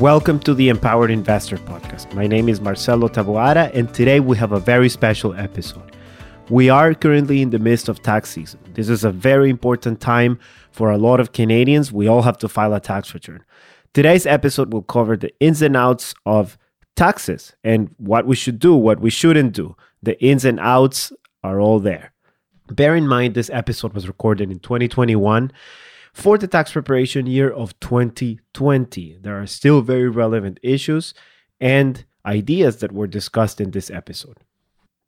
Welcome to the Empowered Investor Podcast. My name is Marcelo Taboada, and today we have a very special episode. We are currently in the midst of tax season. This is a very important time for a lot of Canadians. We all have to file a tax return. Today's episode will cover the ins and outs of taxes and what we should do, what we shouldn't do. The ins and outs are all there. Bear in mind, this episode was recorded in 2021 for the tax preparation year of 2020. There are still very relevant issues and ideas that were discussed in this episode.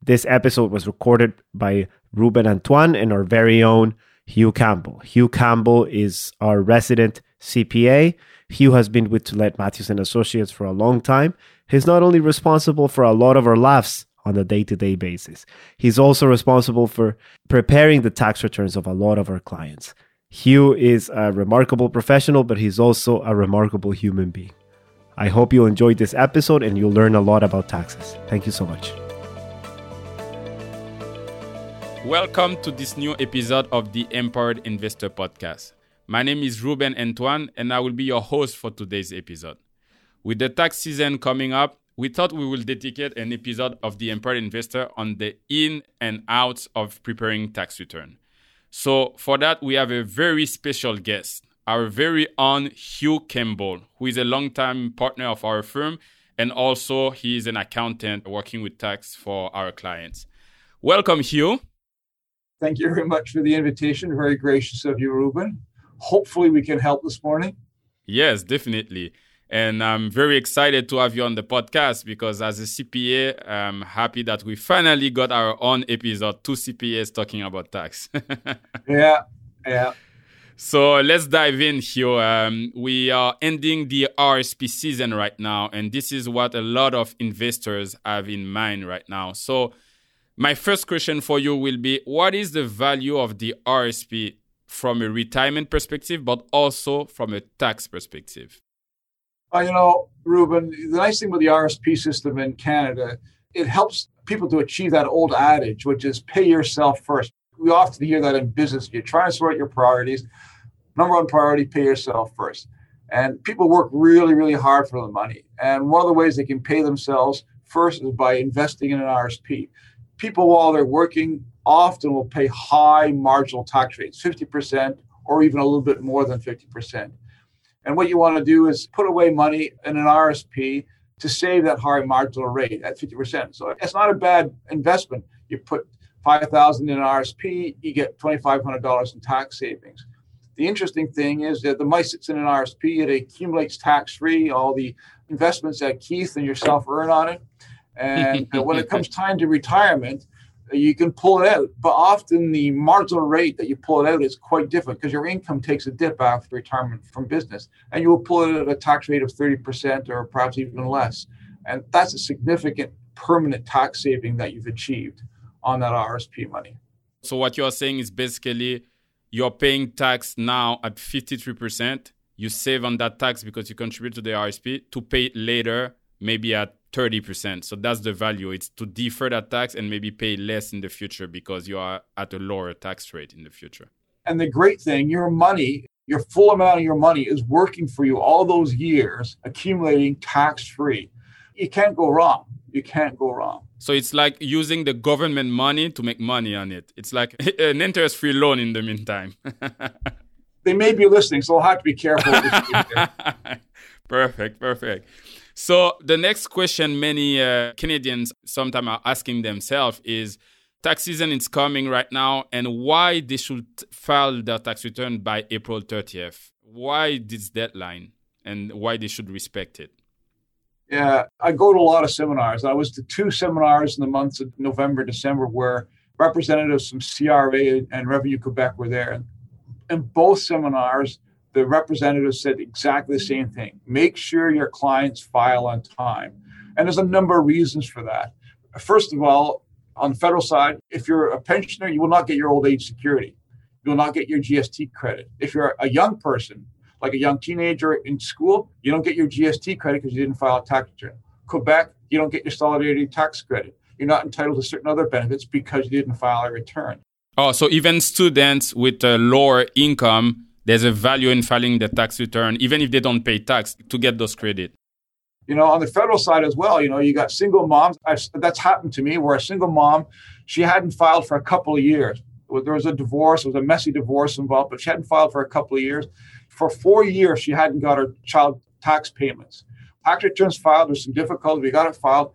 This episode was recorded by Ruben Antoine and our very own Hugh Campbell. Hugh Campbell is our resident CPA. Hugh has been with Tulett Matthews and Associates for a long time. He's not only responsible for a lot of our laughs on a day to day basis. He's also responsible for preparing the tax returns of a lot of our clients. Hugh is a remarkable professional, but he's also a remarkable human being. I hope you enjoyed this episode and you'll learn a lot about taxes. Thank you so much. Welcome to this new episode of the Empowered Investor Podcast. My name is Ruben Antoine, and I will be your host for today's episode. With the tax season coming up, we thought we will dedicate an episode of the Empowered Investor on the in and outs of preparing tax return. So for that, we have a very special guest, our very own Hugh Campbell, who is a longtime partner of our firm, and also he is an accountant working with tax for our clients. Welcome, Hugh. Thank you very much for the invitation. Very gracious of you, Ruben. Hopefully, we can help this morning. Yes, definitely. And I'm very excited to have you on the podcast because as a CPA, I'm happy that we finally got our own episode, two CPAs talking about tax. yeah, yeah. So let's dive in here. Um, we are ending the RSP season right now, and this is what a lot of investors have in mind right now. So, my first question for you will be What is the value of the RSP from a retirement perspective, but also from a tax perspective? You know, Ruben, the nice thing with the RSP system in Canada, it helps people to achieve that old adage, which is pay yourself first. We often hear that in business. You're trying to sort your priorities. Number one priority, pay yourself first. And people work really, really hard for the money. And one of the ways they can pay themselves first is by investing in an RSP. People, while they're working, often will pay high marginal tax rates, 50% or even a little bit more than 50%. And what you want to do is put away money in an RSP to save that high marginal rate at 50%. So it's not a bad investment. You put 5000 in an RSP, you get $2,500 in tax savings. The interesting thing is that the money sits in an RSP, it accumulates tax free, all the investments that Keith and yourself earn on it. And uh, when it comes time to retirement, you can pull it out. But often the marginal rate that you pull it out is quite different because your income takes a dip after retirement from business. And you will pull it at a tax rate of 30% or perhaps even less. And that's a significant permanent tax saving that you've achieved on that RSP money. So what you're saying is basically you're paying tax now at 53%. You save on that tax because you contribute to the RSP to pay later, maybe at 30%. So that's the value. It's to defer that tax and maybe pay less in the future because you are at a lower tax rate in the future. And the great thing, your money, your full amount of your money is working for you all those years, accumulating tax free. You can't go wrong. You can't go wrong. So it's like using the government money to make money on it. It's like an interest free loan in the meantime. they may be listening, so I'll have to be careful. perfect, perfect. So the next question many uh, Canadians sometimes are asking themselves is tax season is coming right now and why they should file their tax return by April 30th. Why this deadline and why they should respect it? Yeah, I go to a lot of seminars. I was to two seminars in the months of November, December, where representatives from CRA and Revenue Quebec were there. In both seminars, the representative said exactly the same thing. Make sure your clients file on time. And there's a number of reasons for that. First of all, on the federal side, if you're a pensioner, you will not get your old age security. You will not get your GST credit. If you're a young person, like a young teenager in school, you don't get your GST credit because you didn't file a tax return. Quebec, you don't get your solidarity tax credit. You're not entitled to certain other benefits because you didn't file a return. Oh, so even students with a lower income, there's a value in filing the tax return, even if they don't pay tax, to get those credit. You know, on the federal side as well, you know, you got single moms. I've, that's happened to me where a single mom, she hadn't filed for a couple of years. There was a divorce, there was a messy divorce involved, but she hadn't filed for a couple of years. For four years, she hadn't got her child tax payments. Tax returns filed, there's some difficulty. We got it filed.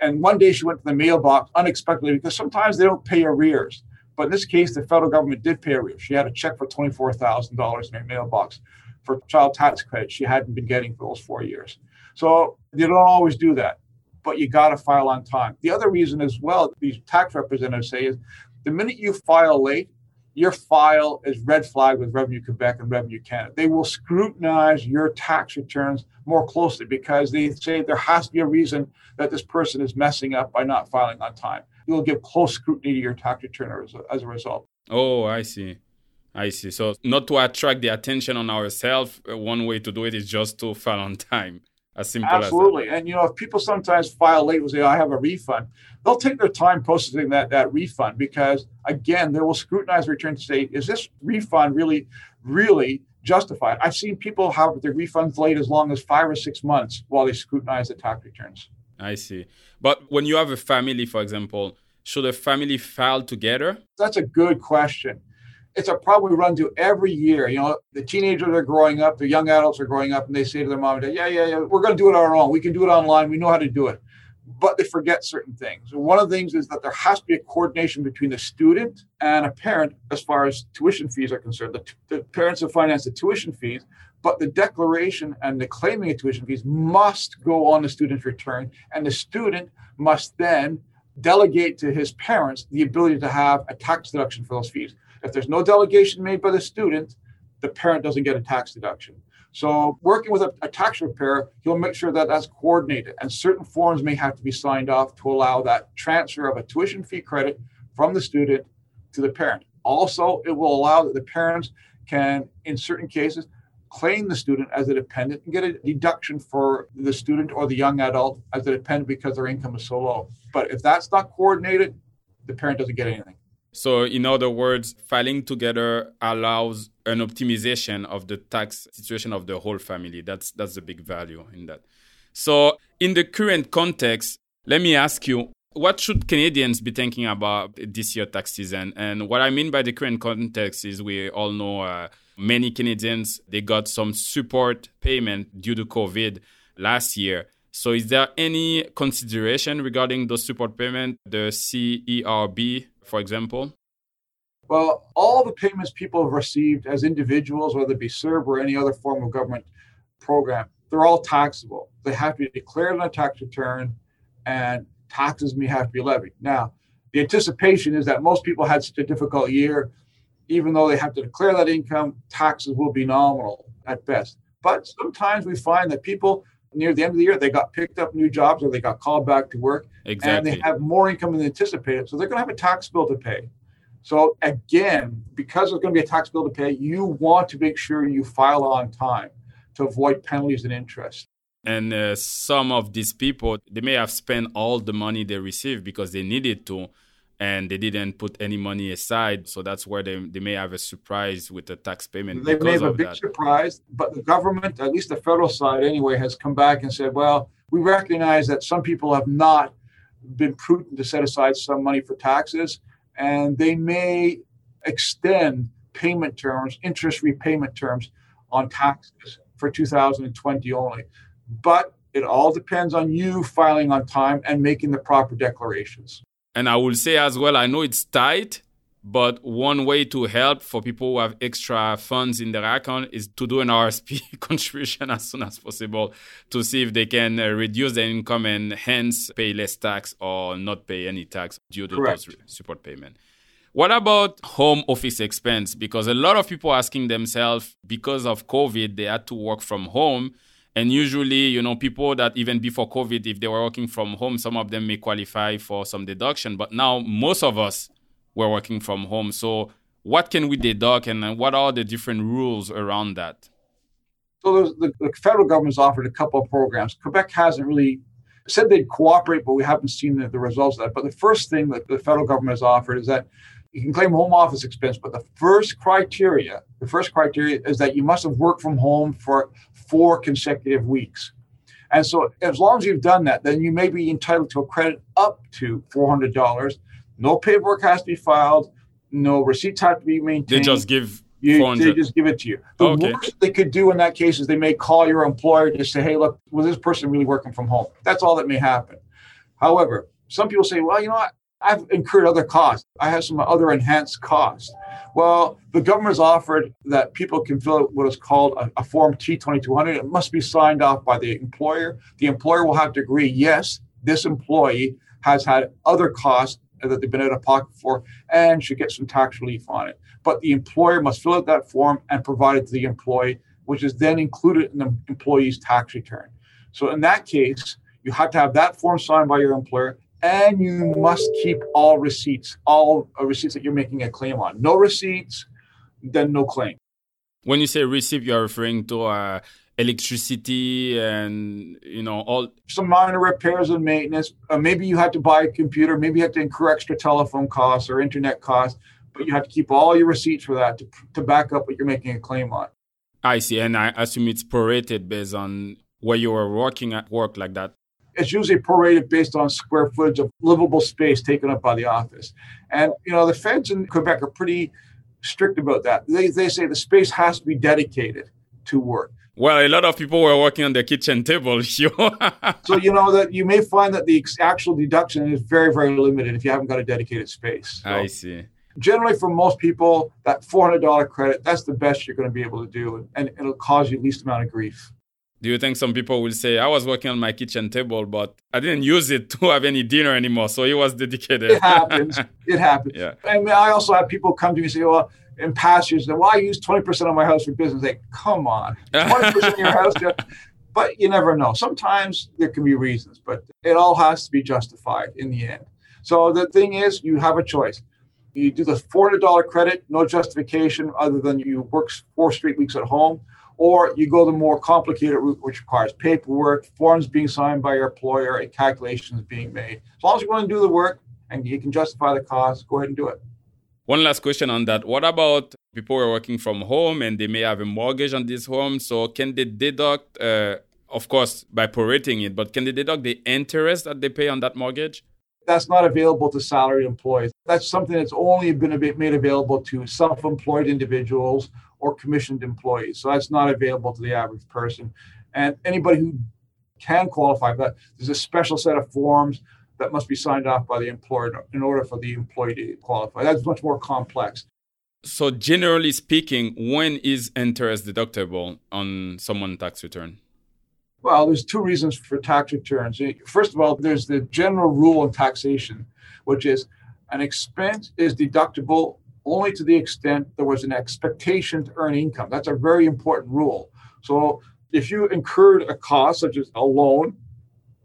And one day she went to the mailbox unexpectedly because sometimes they don't pay arrears. But in this case, the federal government did pay arrears. She had a check for $24,000 in her mailbox for child tax credit she hadn't been getting for those four years. So they don't always do that, but you got to file on time. The other reason as well, these tax representatives say is the minute you file late, your file is red flagged with Revenue Quebec and Revenue Canada. They will scrutinize your tax returns more closely because they say there has to be a reason that this person is messing up by not filing on time. You'll give close scrutiny to your tax return as a, as a result. Oh, I see. I see. So, not to attract the attention on ourselves, uh, one way to do it is just to file on time. As simple as that. Absolutely. as And you know, if people sometimes file late and say, I have a refund, they'll take their time processing that, that refund because again, they will scrutinize the return to say, is this refund really, really justified? I've seen people have their refunds late as long as five or six months while they scrutinize the tax returns. I see. But when you have a family, for example, should a family file together? That's a good question. It's a problem we run into every year. You know, the teenagers are growing up, the young adults are growing up, and they say to their mom and dad, Yeah, yeah, yeah, we're going to do it on our own. We can do it online. We know how to do it. But they forget certain things. One of the things is that there has to be a coordination between the student and a parent as far as tuition fees are concerned. The, the parents have financed the tuition fees, but the declaration and the claiming of tuition fees must go on the student's return, and the student must then delegate to his parents the ability to have a tax deduction for those fees. If there's no delegation made by the student, the parent doesn't get a tax deduction. So, working with a, a tax preparer, he'll make sure that that's coordinated, and certain forms may have to be signed off to allow that transfer of a tuition fee credit from the student to the parent. Also, it will allow that the parents can, in certain cases, claim the student as a dependent and get a deduction for the student or the young adult as a dependent because their income is so low. But if that's not coordinated, the parent doesn't get anything. So, in other words, filing together allows an optimization of the tax situation of the whole family. That's that's the big value in that. So, in the current context, let me ask you, what should Canadians be thinking about this year tax season? And what I mean by the current context is we all know uh, many Canadians they got some support payment due to COVID last year. So, is there any consideration regarding those support payment, the CERB, for example? Well, all the payments people have received as individuals, whether it be CERB or any other form of government program, they're all taxable. They have to be declared on a tax return, and taxes may have to be levied. Now, the anticipation is that most people had such a difficult year, even though they have to declare that income, taxes will be nominal at best. But sometimes we find that people near the end of the year, they got picked up new jobs or they got called back to work. Exactly. And they have more income than anticipated. So they're going to have a tax bill to pay. So again, because there's going to be a tax bill to pay, you want to make sure you file on time to avoid penalties and interest. And uh, some of these people, they may have spent all the money they received because they needed to, and they didn't put any money aside. So that's where they, they may have a surprise with the tax payment. They may have a big that. surprise, but the government, at least the federal side anyway, has come back and said, well, we recognize that some people have not been prudent to set aside some money for taxes, and they may extend payment terms, interest repayment terms on taxes for 2020 only. But it all depends on you filing on time and making the proper declarations. And I will say as well, I know it's tight, but one way to help for people who have extra funds in their account is to do an RSP contribution as soon as possible to see if they can uh, reduce their income and hence pay less tax or not pay any tax due to Correct. those support payment. What about home office expense? Because a lot of people asking themselves because of COVID, they had to work from home. And usually, you know, people that even before COVID, if they were working from home, some of them may qualify for some deduction. But now most of us were working from home. So what can we deduct and what are the different rules around that? So the, the federal government's offered a couple of programs. Quebec hasn't really said they'd cooperate, but we haven't seen the, the results of that. But the first thing that the federal government has offered is that you can claim home office expense, but the first criteria, the first criteria is that you must have worked from home for four consecutive weeks. And so as long as you've done that, then you may be entitled to a credit up to $400. No paperwork has to be filed. No receipts have to be maintained. They just give you, they just give it to you. The Okay. worst they could do in that case is they may call your employer to say, hey, look, was this person really working from home? That's all that may happen. However, some people say, well, you know what? I've incurred other costs. I have some other enhanced costs. Well, the government has offered that people can fill out what is called a, a Form T 2200. It must be signed off by the employer. The employer will have to agree, yes, this employee has had other costs that they've been out of pocket for and should get some tax relief on it. But the employer must fill out that form and provide it to the employee, which is then included in the employee's tax return. So in that case, you have to have that form signed by your employer and you must keep all receipts, all uh, receipts that you're making a claim on. No receipts, then no claim. When you say receipt, you're referring to uh, electricity and, you know, all. Some minor repairs and maintenance. Uh, maybe you had to buy a computer. Maybe you had to incur extra telephone costs or internet costs, but you have to keep all your receipts for that to, to back up what you're making a claim on. I see. And I assume it's prorated based on where you were working at work like that. It's usually prorated based on square footage of livable space taken up by the office. And you know, the feds in Quebec are pretty strict about that. They they say the space has to be dedicated to work. Well, a lot of people were working on the kitchen table. So you know that you may find that the actual deduction is very very limited if you haven't got a dedicated space. So I see. generally, for most people, that four hundred dollar credit that's the best you're going to be able to do, and it'll cause you least amount of grief. Do you think some people will say, I was working on my kitchen table, but I didn't use it to have any dinner anymore, so it was dedicated? It happens. it happens. Yeah. I mean, I also have people come to me and say, well, in past years, well, I use 20% of my house for business. Like, come on, 20% of your house. But you never know. Sometimes there can be reasons, but it all has to be justified in the end. So the thing is, you have a choice. You do the $400 credit, no justification other than you work four straight weeks at home, or you go the more complicated route, which requires paperwork, forms being signed by your employer, and calculations being made. As long as you want to do the work and you can justify the cost, go ahead and do it. One last question on that. What about people who are working from home and they may have a mortgage on this home? So can they deduct, uh, of course, by prorating it, but can they deduct the interest that they pay on that mortgage? That's not available to salaried employees. That's something that's only been made available to self-employed individuals or commissioned employees. So that's not available to the average person. And anybody who can qualify that, there's a special set of forms that must be signed off by the employer in order for the employee to qualify. That's much more complex. So generally speaking, when is interest deductible on someone's tax return? Well, there's two reasons for tax returns. First of all, there's the general rule in taxation, which is an expense is deductible only to the extent there was an expectation to earn income. That's a very important rule. So if you incurred a cost such as a loan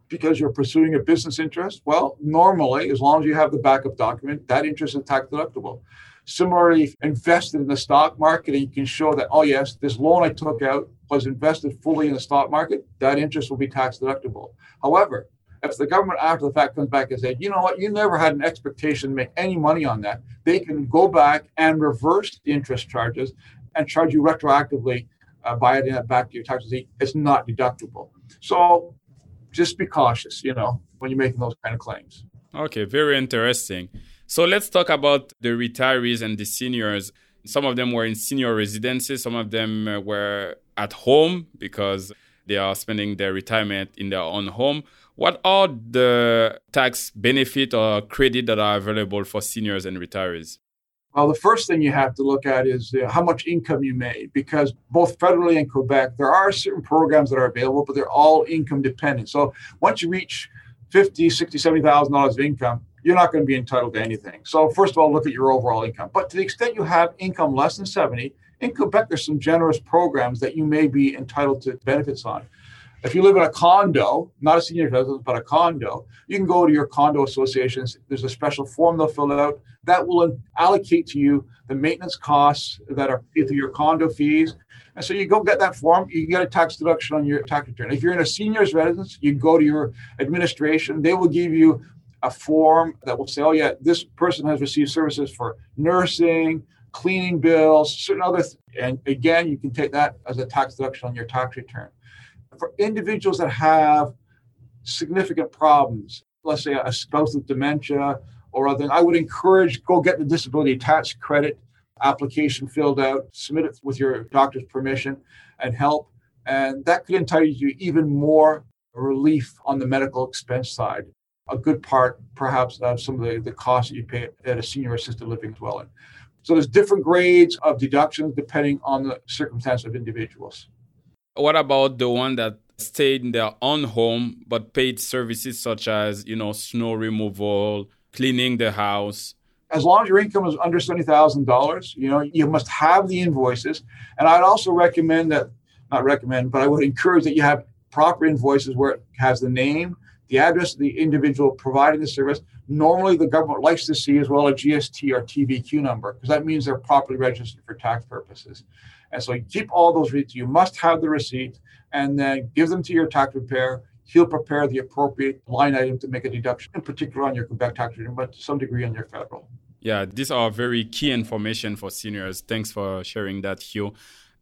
because you're pursuing a business interest, well, normally, as long as you have the backup document, that interest is tax deductible. Similarly, invested in the stock market and you can show that, oh, yes, this loan I took out was invested fully in the stock market, that interest will be tax deductible. However, if the government after the fact comes back and says, you know what, you never had an expectation to make any money on that, they can go back and reverse the interest charges and charge you retroactively uh, by adding that back to your taxes. It's not deductible. So just be cautious, you know, when you're making those kind of claims. Okay, very interesting. So let's talk about the retirees and the seniors. Some of them were in senior residences, some of them uh, were at home because they are spending their retirement in their own home. What are the tax benefit or credit that are available for seniors and retirees? Well, the first thing you have to look at is uh, how much income you made, because both federally and Quebec, there are certain programs that are available, but they're all income dependent. So once you reach fifty, sixty, seventy thousand dollars of income, you're not going to be entitled to anything. So, first of all, look at your overall income. But to the extent you have income less than 70, in Quebec, there's some generous programs that you may be entitled to benefits on. If you live in a condo, not a senior residence, but a condo, you can go to your condo associations. There's a special form they'll fill out that will allocate to you the maintenance costs that are through your condo fees. And so you go get that form, you get a tax deduction on your tax return. If you're in a senior's residence, you go to your administration, they will give you a form that will say, oh, yeah, this person has received services for nursing, cleaning bills, certain other, th- and again, you can take that as a tax deduction on your tax return. For individuals that have significant problems, let's say a spouse with dementia or other, I would encourage go get the disability tax credit application filled out, submit it with your doctor's permission and help. And that could entitle you even more relief on the medical expense side. A good part, perhaps, of some of the, the costs that you pay at a senior assisted living dwelling. So there's different grades of deductions depending on the circumstance of individuals. What about the one that stayed in their own home but paid services such as, you know, snow removal, cleaning the house? As long as your income is under $70,000, you know, you must have the invoices. And I'd also recommend that, not recommend, but I would encourage that you have proper invoices where it has the name, the address of the individual providing the service. Normally, the government likes to see as well a GST or TVQ number because that means they're properly registered for tax purposes. And so keep all those receipts. You must have the receipt and then give them to your tax preparer. He'll prepare the appropriate line item to make a deduction, in particular on your Quebec tax return, but to some degree on your federal. Yeah, these are very key information for seniors. Thanks for sharing that, Hugh.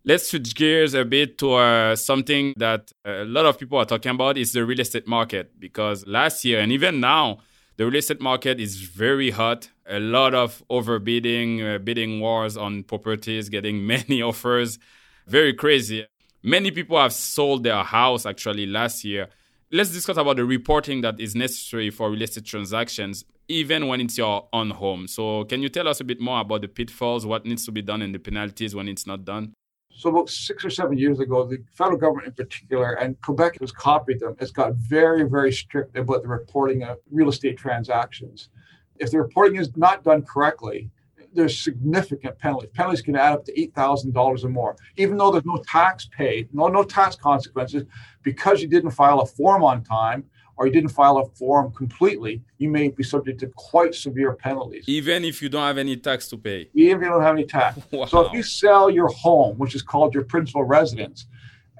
Let's switch gears a bit to uh, something that a lot of people are talking about is the real estate market because last year and even now the real estate market is very hot. A lot of overbidding, uh, bidding wars on properties, getting many offers. Very crazy. Many people have sold their house actually last year. Let's discuss about the reporting that is necessary for real estate transactions, even when it's your own home. So, can you tell us a bit more about the pitfalls, what needs to be done, and the penalties when it's not done? So about six or seven years ago, the federal government in particular, and Quebec has copied them, has got very, very strict about the reporting of real estate transactions. If the reporting is not done correctly, there's significant penalties. Penalties can add up to eight thousand dollars or more, even though there's no tax paid, no no tax consequences, because you didn't file a form on time or you didn't file a form completely, you may be subject to quite severe penalties. Even if you don't have any tax to pay. Even if you don't have any tax. Wow. So if you sell your home, which is called your principal residence,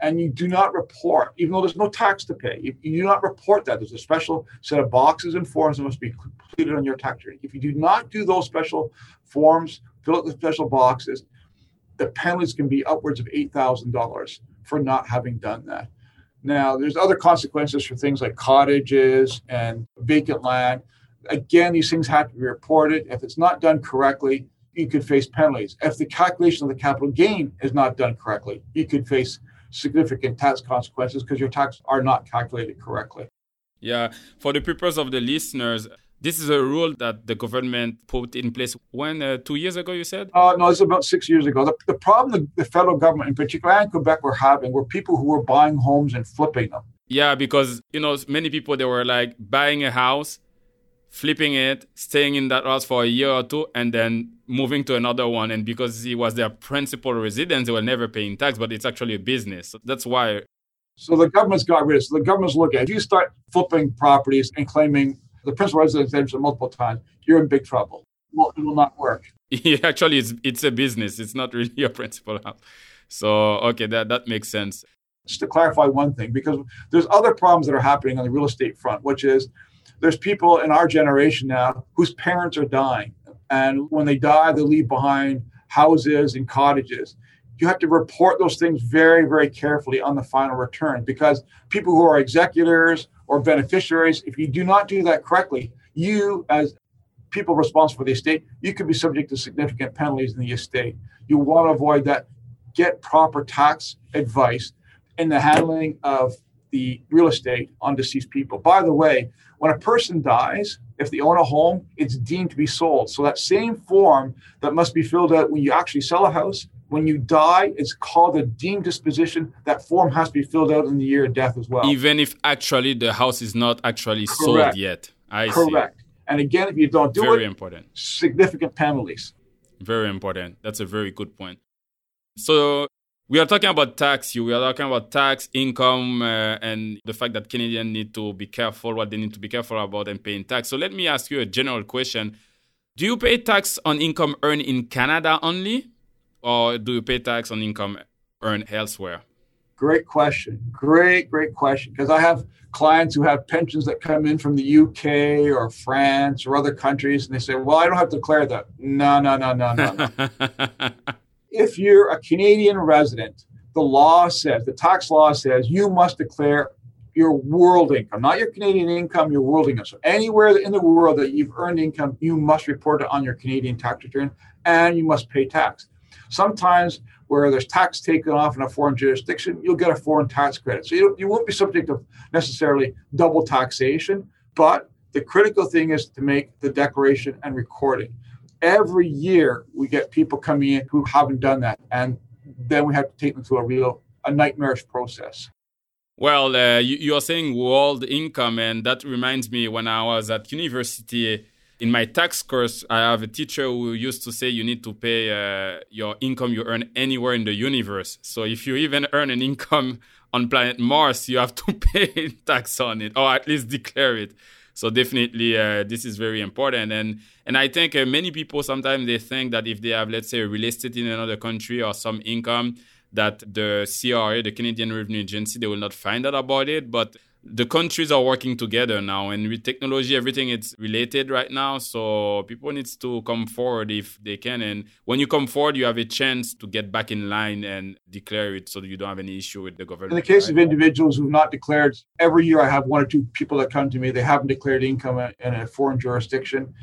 and you do not report, even though there's no tax to pay, if you do not report that, there's a special set of boxes and forms that must be completed on your tax return. If you do not do those special forms, fill out the special boxes, the penalties can be upwards of $8,000 for not having done that. Now, there's other consequences for things like cottages and vacant land. Again, these things have to be reported. If it's not done correctly, you could face penalties. If the calculation of the capital gain is not done correctly, you could face significant tax consequences because your taxes are not calculated correctly. Yeah, for the purpose of the listeners, this is a rule that the government put in place when uh, two years ago. You said? Uh, no, it's about six years ago. The, the problem the, the federal government, in particular, and Quebec, were having were people who were buying homes and flipping them. Yeah, because you know many people they were like buying a house, flipping it, staying in that house for a year or two, and then moving to another one. And because it was their principal residence, they were never paying tax, but it's actually a business. So that's why. So the government's got rid of. So the government's looking. If you start flipping properties and claiming the principal residence multiple times, you're in big trouble. Well, it will not work. Yeah, actually, it's it's a business. It's not really a principal house. So okay, that that makes sense. Just to clarify one thing, because there's other problems that are happening on the real estate front, which is there's people in our generation now whose parents are dying, and when they die, they leave behind houses and cottages. You have to report those things very, very carefully on the final return because people who are executors or beneficiaries, if you do not do that correctly, you as people responsible for the estate, you could be subject to significant penalties in the estate. You want to avoid that. Get proper tax advice in the handling of the real estate on deceased people. By the way, when a person dies, if they own a home, it's deemed to be sold. So that same form that must be filled out when you actually sell a house, when you die, it's called a deemed disposition. That form has to be filled out in the year of death as well. Even if actually the house is not actually Correct. sold yet. I Correct. see. And again, if you don't do it, very it, important. significant penalties. Very important. That's a very good point. So we are talking about tax. You. We are talking about tax, income, uh, and the fact that Canadians need to be careful what they need to be careful about and paying tax. So let me ask you a general question: Do you pay tax on income earned in Canada only, or do you pay tax on income earned elsewhere? Great question. Great, great question. Because I have clients who have pensions that come in from the UK or France or other countries, and they say, "Well, I don't have to declare that." No, no, no, no, no. if you're a Canadian resident, the law says, the tax law says, you must declare your world income, not your Canadian income, your world income. So anywhere in the world that you've earned income, you must report it on your Canadian tax return and you must pay tax. Sometimes where there's tax taken off in a foreign jurisdiction, you'll get a foreign tax credit. So you, you won't be subject to necessarily double taxation, but the critical thing is to make the declaration and recording every year we get people coming in who haven't done that. And then we have to take them through a real a nightmarish process. Well uh, you, you, are saying world income and that reminds me when i was at university in my tax course i have a teacher who used to say you need to pay uh, your income you earn anywhere in the universe. So if you even earn an income on planet mars you have to pay tax on it or at least declare it so definitely, uh, this is very important. And and I think uh, many people sometimes they think that if they have, let's say, real estate in another country or some income, that the CRA, the Canadian Revenue Agency, they will not find out about it. But the countries are working together now and with technology everything is related right now so people needs to come forward if they can and when you come forward you have a chance to get back in line and declare it so that you don't have any issue with the government in the case right? of individuals who've not declared every year i have one or two people that come to me they haven't declared income in a foreign jurisdiction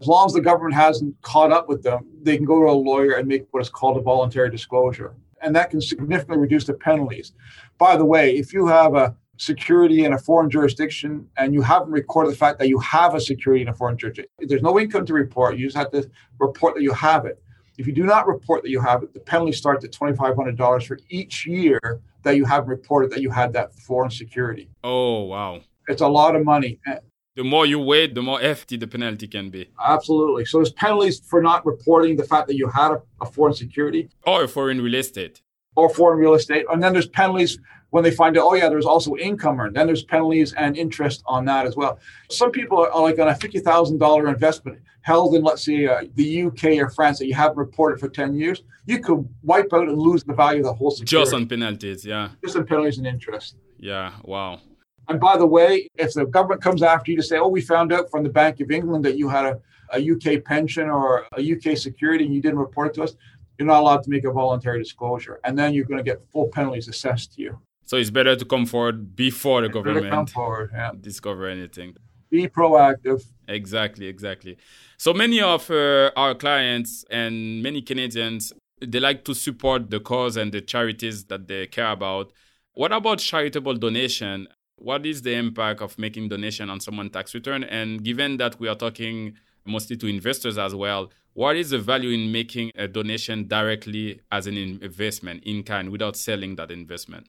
as long as the government hasn't caught up with them they can go to a lawyer and make what is called a voluntary disclosure and that can significantly reduce the penalties by the way if you have a security in a foreign jurisdiction and you haven't recorded the fact that you have a security in a foreign jurisdiction. There's no income to report. You just have to report that you have it. If you do not report that you have it, the penalty starts at $2,500 for each year that you haven't reported that you had that foreign security. Oh, wow. It's a lot of money. Eh, the more you wait, the more hefty the penalty can be. Absolutely. So there's penalties for not reporting the fact that you had a, a foreign security. Or foreign real estate. Or foreign real estate. And then there's penalties when they find out, oh yeah, there's also income earned, then there's penalties and interest on that as well. Some people are like on a fifty thousand dollar investment held in, let's say, uh, the UK or France that you haven't reported for ten years. You could wipe out and lose the value of the whole security. Just on penalties, yeah. Just on penalties and interest. Yeah. Wow. And by the way, if the government comes after you to say, oh, we found out from the Bank of England that you had a, a UK pension or a UK security and you didn't report it to us, you're not allowed to make a voluntary disclosure. And then you're going to get full penalties assessed to you. So it's better to come forward before the government come forward, yeah. discover anything. Be proactive. Exactly, exactly. So many of uh, our clients and many Canadians they like to support the cause and the charities that they care about. What about charitable donation? What is the impact of making donation on someone's tax return? And given that we are talking mostly to investors as well, what is the value in making a donation directly as an investment in kind without selling that investment?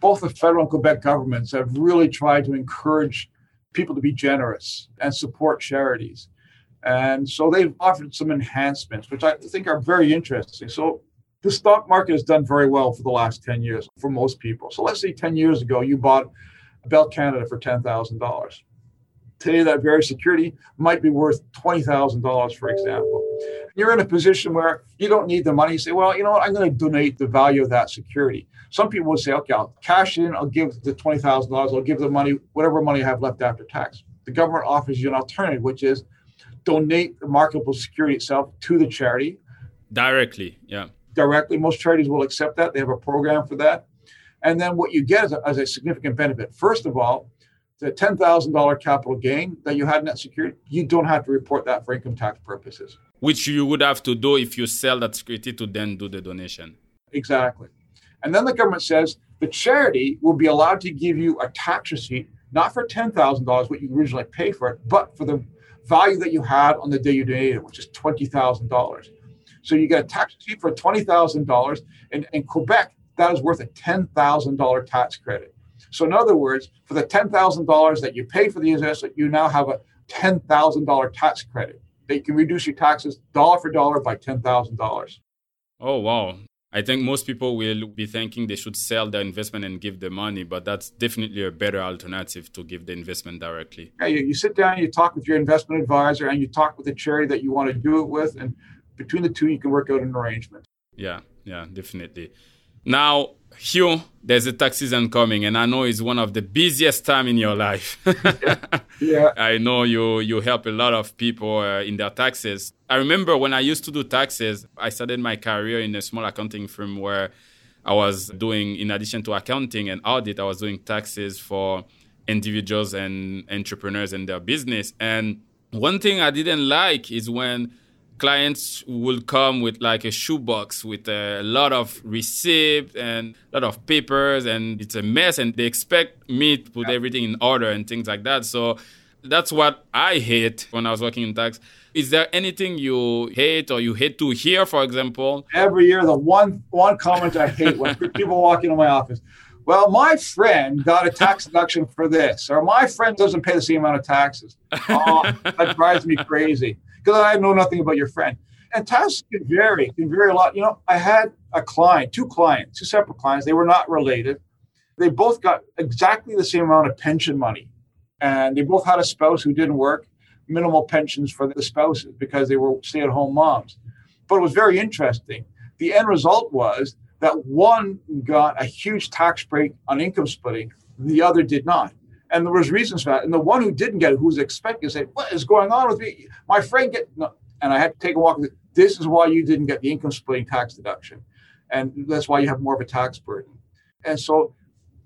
Both the federal and Quebec governments have really tried to encourage people to be generous and support charities. And so they've offered some enhancements, which I think are very interesting. So the stock market has done very well for the last 10 years for most people. So let's say 10 years ago, you bought Bell Canada for $10,000. Today, that very security might be worth $20,000, for example. You're in a position where you don't need the money. You say, well, you know what? I'm going to donate the value of that security. Some people would say, okay, I'll cash in, I'll give the $20,000, I'll give the money, whatever money I have left after tax. The government offers you an alternative, which is donate the marketable security itself to the charity. Directly, yeah. Directly. Most charities will accept that. They have a program for that. And then what you get is a, as a significant benefit. First of all, the $10,000 capital gain that you had in that security, you don't have to report that for income tax purposes. Which you would have to do if you sell that security to then do the donation. Exactly. And then the government says the charity will be allowed to give you a tax receipt, not for $10,000, what you originally paid for it, but for the value that you had on the day you donated, which is $20,000. So you get a tax receipt for $20,000. And in Quebec, that is worth a $10,000 tax credit. So, in other words, for the $10,000 that you pay for the investment, you now have a $10,000 tax credit. They can reduce your taxes dollar for dollar by $10,000. Oh, wow. I think most people will be thinking they should sell their investment and give the money, but that's definitely a better alternative to give the investment directly. Yeah, you, you sit down, you talk with your investment advisor, and you talk with the charity that you want to do it with, and between the two, you can work out an arrangement. Yeah, yeah, definitely. Now, Hugh, there's a tax season coming, and I know it's one of the busiest time in your life. yeah. yeah. I know you you help a lot of people uh, in their taxes. I remember when I used to do taxes, I started my career in a small accounting firm where I was doing, in addition to accounting and audit, I was doing taxes for individuals and entrepreneurs and their business. And one thing I didn't like is when clients will come with like a shoebox with a lot of receipts and a lot of papers and it's a mess and they expect me to put everything in order and things like that. So that's what i hate when i was working in tax. Is there anything you hate or you hate to hear for example? Every year the one one comment i hate when people walk into my office well, my friend got a tax deduction for this, or my friend doesn't pay the same amount of taxes. Oh, that drives me crazy because I know nothing about your friend. And tasks can vary, can vary a lot. You know, I had a client, two clients, two separate clients. They were not related. They both got exactly the same amount of pension money. And they both had a spouse who didn't work, minimal pensions for the spouses because they were stay at home moms. But it was very interesting. The end result was that one got a huge tax break on income splitting, the other did not. And there was reasons for that. And the one who didn't get it, who was expecting, say, "What is going on with me? My friend get." No. And I had to take a walk. This is why you didn't get the income splitting tax deduction, and that's why you have more of a tax burden. And so,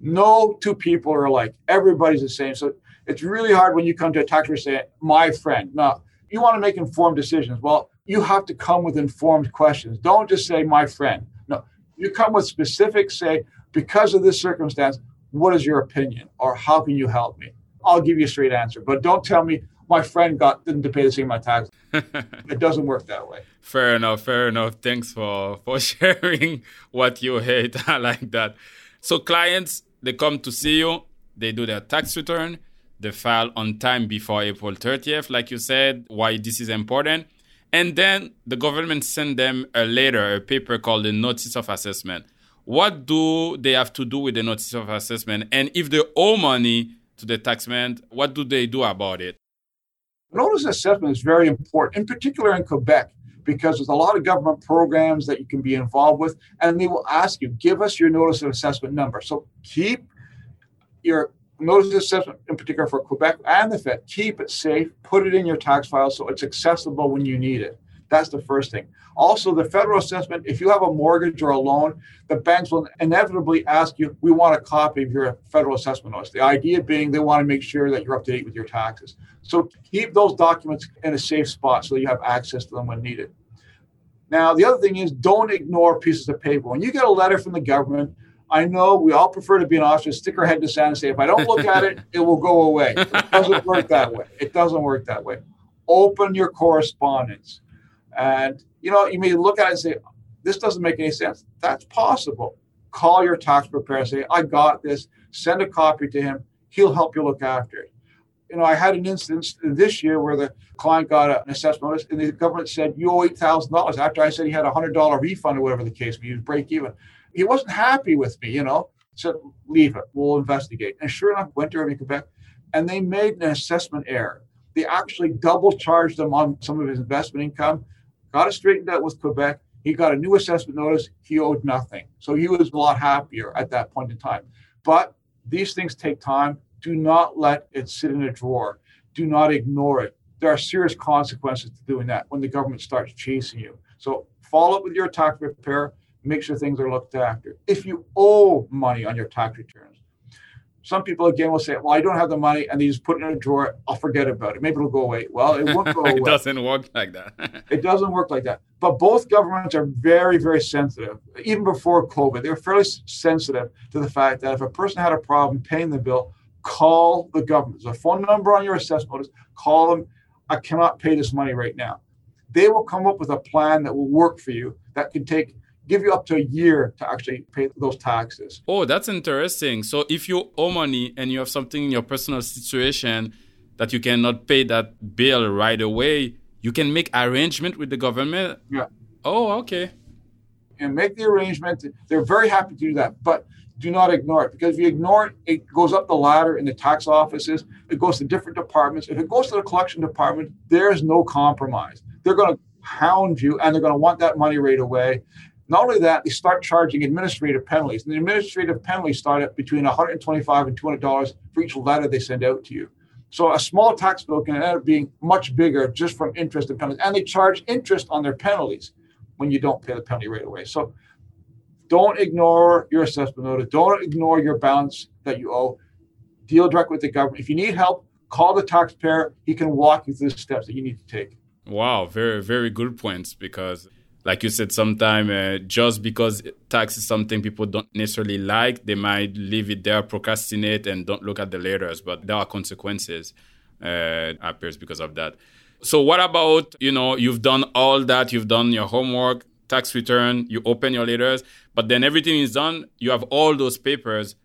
no two people are alike. Everybody's the same. So it's really hard when you come to a tax return say, "My friend." No, you want to make informed decisions. Well, you have to come with informed questions. Don't just say, "My friend." No, you come with specific. Say, because of this circumstance, what is your opinion or how can you help me? I'll give you a straight answer, but don't tell me my friend got didn't pay the same amount of tax. it doesn't work that way. Fair enough, fair enough. Thanks for for sharing what you hate. I like that. So clients, they come to see you, they do their tax return, they file on time before April 30th, like you said, why this is important. And then the government send them a letter, a paper called the notice of assessment what do they have to do with the notice of assessment? And if they owe money to the taxman, what do they do about it? Notice of assessment is very important, in particular in Quebec, because there's a lot of government programs that you can be involved with, and they will ask you, give us your notice of assessment number. So keep your notice of assessment, in particular for Quebec and the Fed, keep it safe, put it in your tax file so it's accessible when you need it. That's the first thing. Also, the federal assessment, if you have a mortgage or a loan, the banks will inevitably ask you, we want a copy of your federal assessment notice. The idea being they want to make sure that you're up to date with your taxes. So keep those documents in a safe spot so you have access to them when needed. Now, the other thing is don't ignore pieces of paper. When you get a letter from the government, I know we all prefer to be an officer, stick our head in the sand and say, if I don't look at it, it will go away. It doesn't work that way. It doesn't work that way. Open your correspondence. And you know, you may look at it and say, this doesn't make any sense. That's possible. Call your tax preparer and say, I got this. Send a copy to him. He'll help you look after it. You know, I had an instance this year where the client got an assessment notice and the government said, you owe $8,000 after I said he had a $100 refund or whatever the case, he was break even. He wasn't happy with me, you know, said, leave it. We'll investigate. And sure enough, went to Irving, Quebec, and they made an assessment error. They actually double charged him on some of his investment income got it straightened out with Quebec. He got a new assessment notice. He owed nothing. So he was a lot happier at that point in time. But these things take time. Do not let it sit in a drawer. Do not ignore it. There are serious consequences to doing that when the government starts chasing you. So follow up with your tax preparer. Make sure things are looked after. If you owe money on your tax returns, some people again will say, "Well, I don't have the money," and they just put it in a drawer. I'll forget about it. Maybe it'll go away. Well, it won't go away. it doesn't work like that. it doesn't work like that. But both governments are very, very sensitive. Even before COVID, they were fairly sensitive to the fact that if a person had a problem paying the bill, call the government. There's a phone number on your assessment notice. Call them. I cannot pay this money right now. They will come up with a plan that will work for you. That can take give you up to a year to actually pay those taxes. Oh, that's interesting. So if you owe money and you have something in your personal situation, that you cannot pay that bill right away, you can make arrangement with the government. Yeah. Oh, okay. And make the arrangement. They're very happy to do that, but do not ignore it because if you ignore it, it goes up the ladder in the tax offices. It goes to different departments. If it goes to the collection department, there's no compromise. They're going to hound you and they're going to want that money right away. Not only that, they start charging administrative penalties. And the administrative penalties start at between 125 and 200 dollars for each letter they send out to you. So a small tax bill can end up being much bigger just from interest and penalties. And they charge interest on their penalties when you don't pay the penalty right away. So don't ignore your assessment notice. Don't ignore your balance that you owe. Deal direct with the government. If you need help, call the taxpayer. He can walk you through the steps that you need to take. Wow, very very good points because like you said sometimes uh, just because tax is something people don't necessarily like they might leave it there procrastinate and don't look at the letters but there are consequences uh, appears because of that. So what about you know you've done all that you've done your homework tax return you open your letters but then everything is done you have all those papers.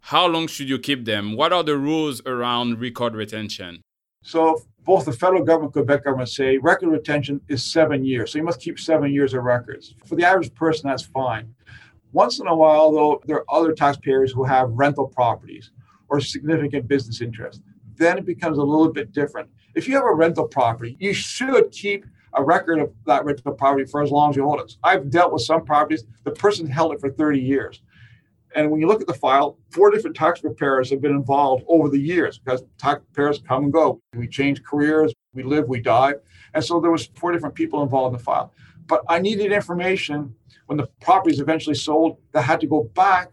How long should you keep them? What are the rules around record retention? So both the federal government and Quebec government say record retention is seven years. So you must keep seven years of records. For the average person, that's fine. Once in a while, though, there are other taxpayers who have rental properties or significant business interest. Then it becomes a little bit different. If you have a rental property, you should keep a record of that rental property for as long as you hold it. I've dealt with some properties, the person held it for 30 years. And when you look at the file, four different tax preparers have been involved over the years because tax preparers come and go. We change careers, we live, we die. And so there was four different people involved in the file. But I needed information when the property is eventually sold that had to go back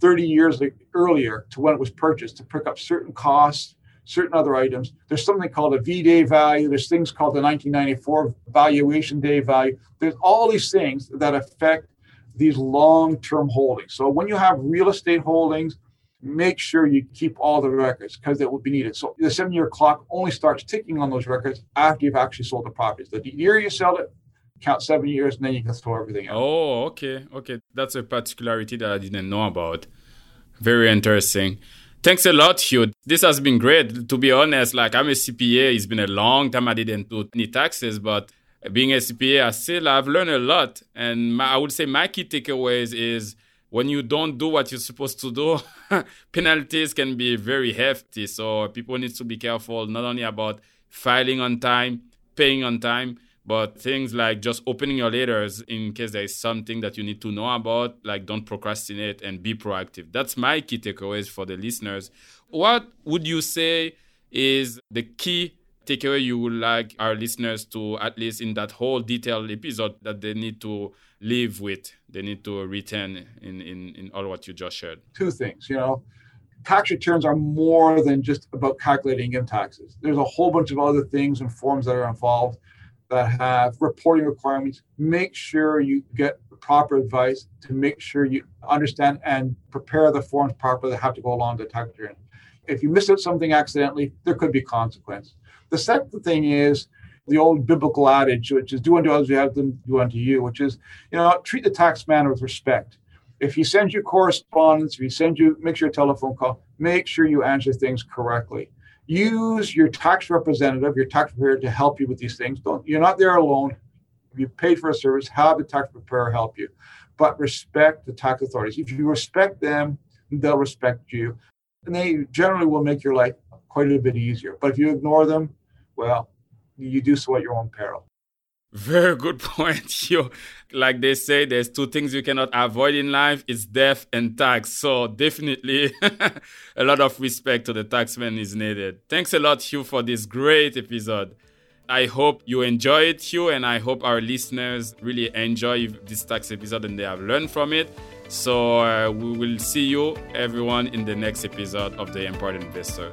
30 years earlier to when it was purchased to pick up certain costs, certain other items. There's something called a V day value. There's things called the 1994 valuation day value. There's all these things that affect these long term holdings. So when you have real estate holdings, make sure you keep all the records because it will be needed. So the seven year clock only starts ticking on those records after you've actually sold the properties. The year you sell it, count seven years, and then you can throw everything out. Oh, okay. Okay. That's a particularity that I didn't know about. Very interesting. Thanks a lot, Hugh. This has been great. To be honest, like I'm a CPA. It's been a long time I didn't do any taxes, but being a CPA, I still I've learned a lot, and my, I would say my key takeaways is when you don't do what you're supposed to do, penalties can be very hefty. So people need to be careful not only about filing on time, paying on time, but things like just opening your letters in case there is something that you need to know about. Like don't procrastinate and be proactive. That's my key takeaways for the listeners. What would you say is the key takeaway you would like our listeners to, at least in that whole detailed episode, that they need to live with, they need to retain in, in, in all what you just shared? Two things, you know. Tax returns are more than just about calculating income taxes. There's a whole bunch of other things and forms that are involved that have reporting requirements. Make sure you get proper advice to make sure you understand and prepare the forms properly that have to go along the tax return. If you miss out something accidentally, there could be consequence. The second thing is the old biblical adage, which is do unto others you have them do unto you, which is, you know, treat the tax man with respect. If he sends you correspondence, if he sends you, make sure a telephone call, make sure you answer things correctly. Use your tax representative, your tax preparer to help you with these things. Don't you're not there alone. You paid for a service, have the tax preparer help you. But respect the tax authorities. If you respect them, they'll respect you. And they generally will make your life quite a bit easier. But if you ignore them, well, you do so at your own peril. Very good point. You, like they say, there's two things you cannot avoid in life: it's death and tax. So definitely, a lot of respect to the taxman is needed. Thanks a lot, Hugh, for this great episode. I hope you enjoy it, Hugh, and I hope our listeners really enjoy this tax episode and they have learned from it. So uh, we will see you, everyone, in the next episode of the Empowered Investor.